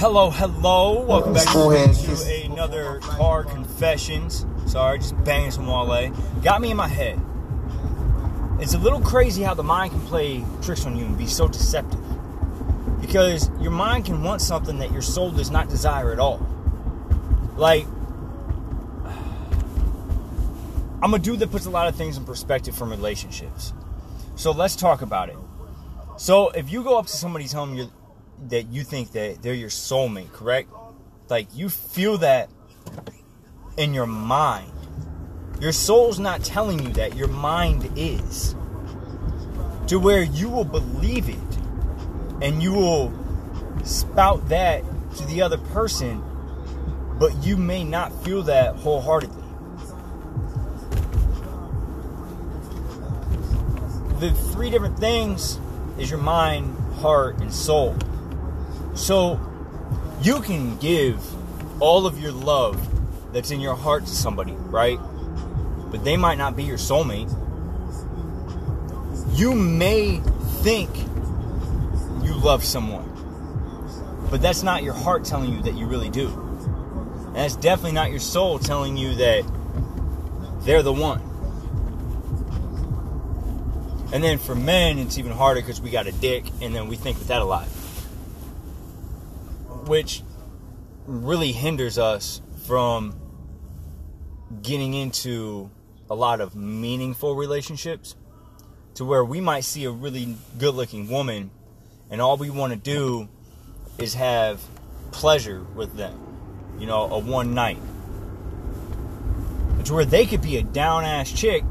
Hello, hello. Welcome back to another Car Confessions. Sorry, just banging some Wale. Got me in my head. It's a little crazy how the mind can play tricks on you and be so deceptive. Because your mind can want something that your soul does not desire at all. Like, I'm a dude that puts a lot of things in perspective from relationships. So let's talk about it. So if you go up to somebody's home, you that you think that they're your soulmate, correct? Like you feel that in your mind. Your soul's not telling you that, your mind is. To where you will believe it and you will spout that to the other person, but you may not feel that wholeheartedly. The three different things is your mind, heart, and soul. So you can give all of your love that's in your heart to somebody, right? But they might not be your soulmate. You may think you love someone, but that's not your heart telling you that you really do. And that's definitely not your soul telling you that they're the one. And then for men, it's even harder because we got a dick and then we think with that a lot which really hinders us from getting into a lot of meaningful relationships to where we might see a really good looking woman and all we want to do is have pleasure with them you know a one night. To where they could be a down ass chick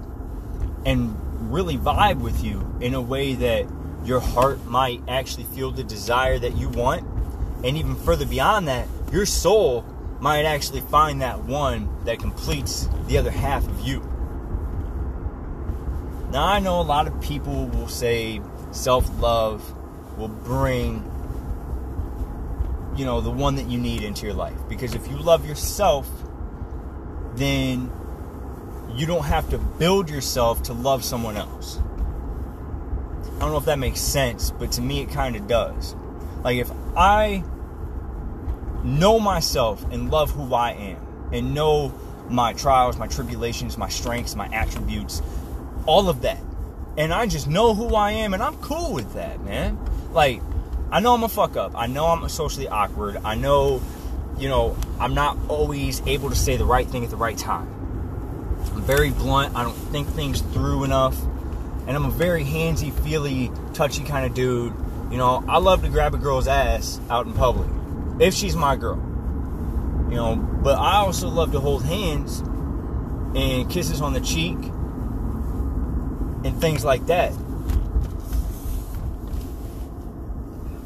and really vibe with you in a way that your heart might actually feel the desire that you want and even further beyond that, your soul might actually find that one that completes the other half of you. Now, I know a lot of people will say self love will bring, you know, the one that you need into your life. Because if you love yourself, then you don't have to build yourself to love someone else. I don't know if that makes sense, but to me it kind of does. Like if I know myself and love who I am and know my trials, my tribulations, my strengths, my attributes, all of that. And I just know who I am and I'm cool with that, man. Like I know I'm a fuck up. I know I'm socially awkward. I know, you know, I'm not always able to say the right thing at the right time. I'm very blunt. I don't think things through enough. And I'm a very handsy, feely, touchy kind of dude. You know, I love to grab a girl's ass out in public if she's my girl. You know, but I also love to hold hands and kisses on the cheek and things like that.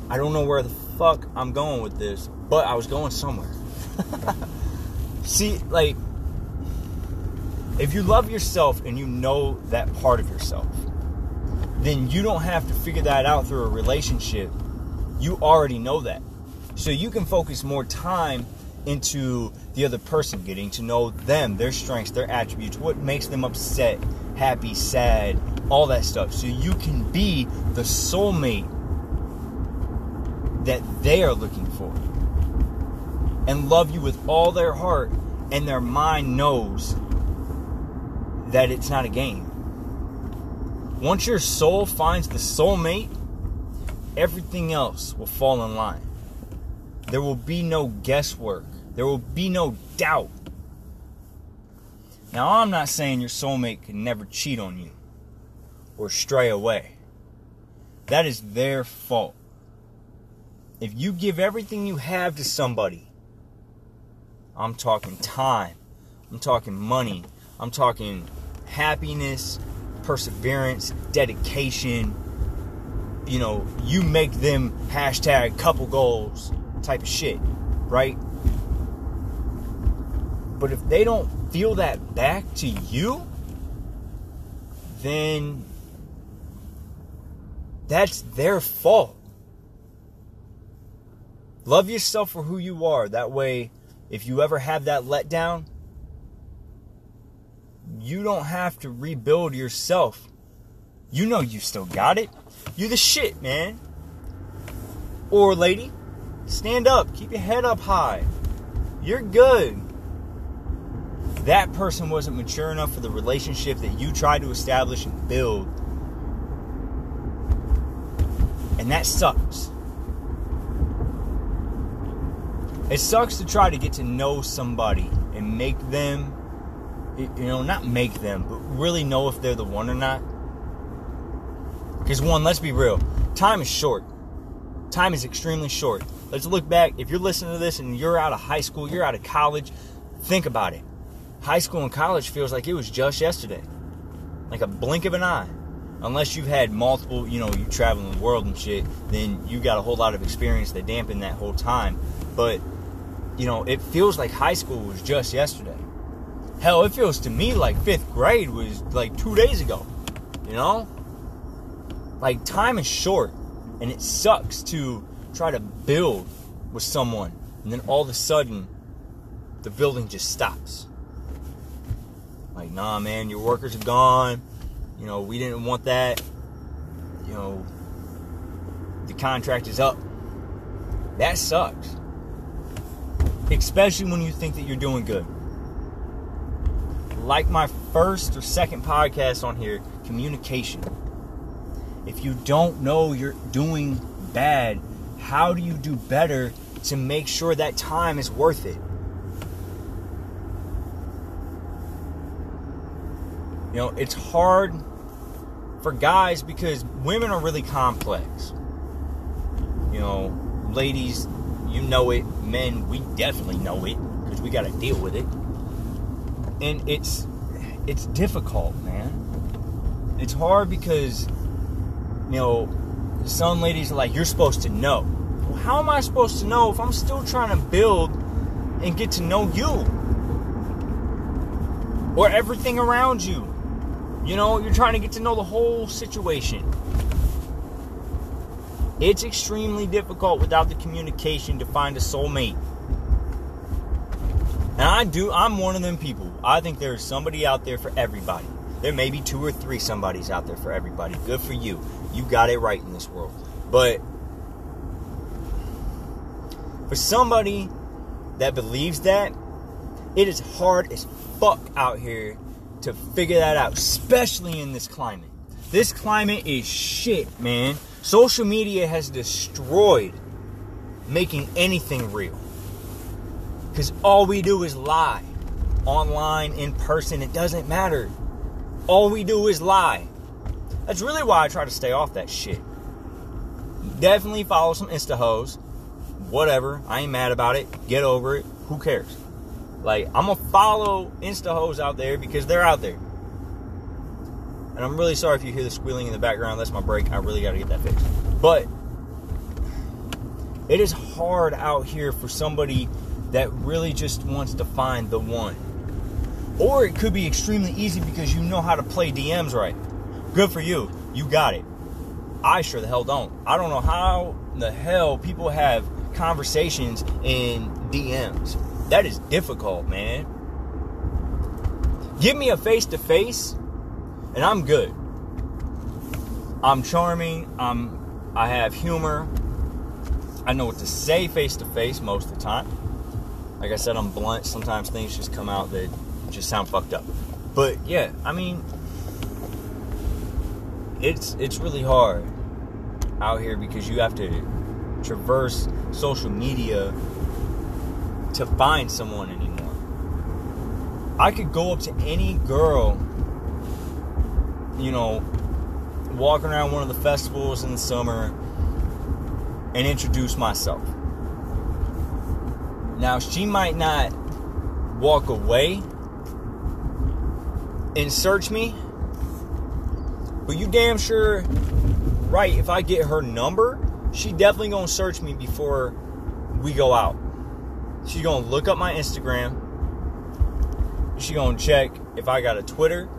I don't know where the fuck I'm going with this, but I was going somewhere. See, like, if you love yourself and you know that part of yourself, then you don't have to figure that out through a relationship. You already know that. So you can focus more time into the other person, getting to know them, their strengths, their attributes, what makes them upset, happy, sad, all that stuff. So you can be the soulmate that they are looking for and love you with all their heart, and their mind knows that it's not a game. Once your soul finds the soulmate, everything else will fall in line. There will be no guesswork. There will be no doubt. Now, I'm not saying your soulmate can never cheat on you or stray away. That is their fault. If you give everything you have to somebody, I'm talking time, I'm talking money, I'm talking happiness, perseverance, dedication. You know, you make them hashtag couple goals type of shit, right? But if they don't feel that back to you, then that's their fault. Love yourself for who you are. That way, if you ever have that letdown, you don't have to rebuild yourself. You know you still got it. You the shit, man. Or lady. Stand up. Keep your head up high. You're good. That person wasn't mature enough for the relationship that you tried to establish and build. And that sucks. It sucks to try to get to know somebody and make them, you know, not make them, but really know if they're the one or not. Because, one, let's be real, time is short. Time is extremely short. Let's look back. If you're listening to this and you're out of high school, you're out of college, think about it. High school and college feels like it was just yesterday, like a blink of an eye. Unless you've had multiple, you know, you traveling the world and shit, then you got a whole lot of experience that dampen that whole time. But you know, it feels like high school was just yesterday. Hell, it feels to me like fifth grade was like two days ago. You know? Like, time is short, and it sucks to try to build with someone, and then all of a sudden, the building just stops. Like, nah, man, your workers are gone. You know, we didn't want that. You know, the contract is up. That sucks especially when you think that you're doing good. Like my first or second podcast on here, communication. If you don't know you're doing bad, how do you do better to make sure that time is worth it? You know, it's hard for guys because women are really complex. You know, ladies you know it. Men, we definitely know it because we got to deal with it. And it's it's difficult, man. It's hard because you know some ladies are like, "You're supposed to know." Well, how am I supposed to know if I'm still trying to build and get to know you or everything around you? You know, you're trying to get to know the whole situation. It's extremely difficult without the communication to find a soulmate. And I do, I'm one of them people. I think there's somebody out there for everybody. There may be two or three somebodies out there for everybody. Good for you. You got it right in this world. But for somebody that believes that, it is hard as fuck out here to figure that out, especially in this climate. This climate is shit, man. Social media has destroyed making anything real. Because all we do is lie. Online, in person, it doesn't matter. All we do is lie. That's really why I try to stay off that shit. Definitely follow some Insta hoes. Whatever. I ain't mad about it. Get over it. Who cares? Like, I'm gonna follow Insta hoes out there because they're out there. And I'm really sorry if you hear the squealing in the background. That's my brake. I really got to get that fixed. But it is hard out here for somebody that really just wants to find the one. Or it could be extremely easy because you know how to play DMs right. Good for you. You got it. I sure the hell don't. I don't know how the hell people have conversations in DMs. That is difficult, man. Give me a face to face and I'm good. I'm charming. I'm I have humor. I know what to say face to face most of the time. Like I said, I'm blunt. Sometimes things just come out that just sound fucked up. But yeah, I mean, it's it's really hard out here because you have to traverse social media to find someone anymore. I could go up to any girl you know, walking around one of the festivals in the summer and introduce myself. Now, she might not walk away and search me, but you damn sure right if I get her number, she definitely gonna search me before we go out. She's gonna look up my Instagram. She gonna check if I got a Twitter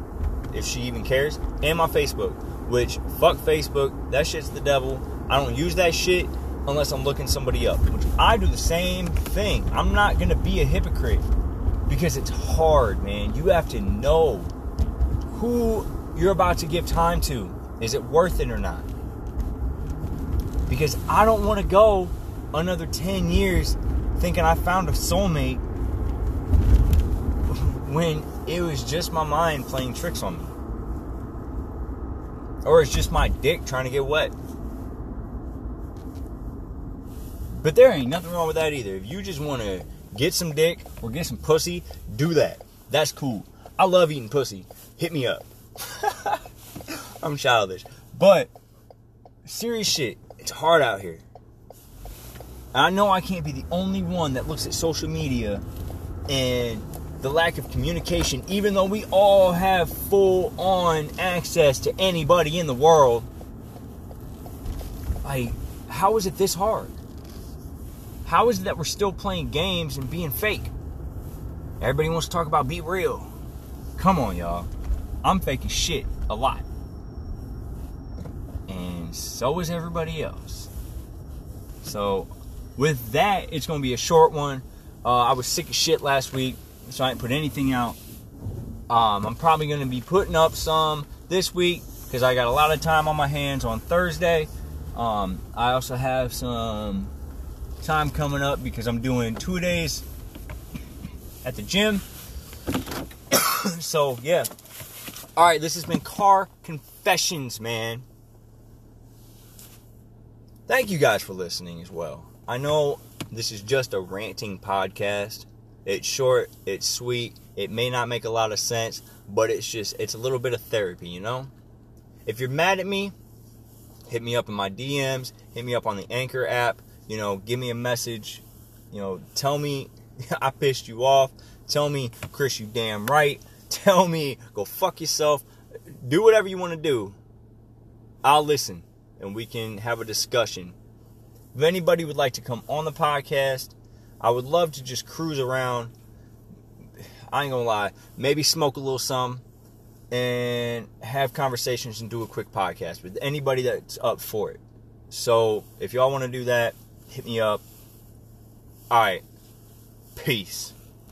if she even cares, and my Facebook, which fuck Facebook, that shit's the devil. I don't use that shit unless I'm looking somebody up, which I do the same thing. I'm not gonna be a hypocrite because it's hard, man. You have to know who you're about to give time to. Is it worth it or not? Because I don't want to go another 10 years thinking I found a soulmate when it was just my mind playing tricks on me. Or it's just my dick trying to get wet. But there ain't nothing wrong with that either. If you just want to get some dick or get some pussy, do that. That's cool. I love eating pussy. Hit me up. I'm childish. But serious shit, it's hard out here. I know I can't be the only one that looks at social media and the lack of communication, even though we all have full on access to anybody in the world. Like, how is it this hard? How is it that we're still playing games and being fake? Everybody wants to talk about be real. Come on, y'all. I'm faking shit a lot. And so is everybody else. So, with that, it's going to be a short one. Uh, I was sick of shit last week, so I didn't put anything out. Um, I'm probably going to be putting up some this week because I got a lot of time on my hands on Thursday. Um, I also have some time coming up because I'm doing two days at the gym. so, yeah. All right, this has been Car Confessions, man. Thank you guys for listening as well. I know this is just a ranting podcast. It's short, it's sweet, it may not make a lot of sense, but it's just, it's a little bit of therapy, you know? If you're mad at me, hit me up in my DMs, hit me up on the Anchor app, you know, give me a message, you know, tell me I pissed you off, tell me, Chris, you damn right, tell me, go fuck yourself, do whatever you want to do. I'll listen and we can have a discussion. If anybody would like to come on the podcast, I would love to just cruise around. I ain't gonna lie, maybe smoke a little some and have conversations and do a quick podcast with anybody that's up for it. So if y'all want to do that, hit me up. All right. Peace.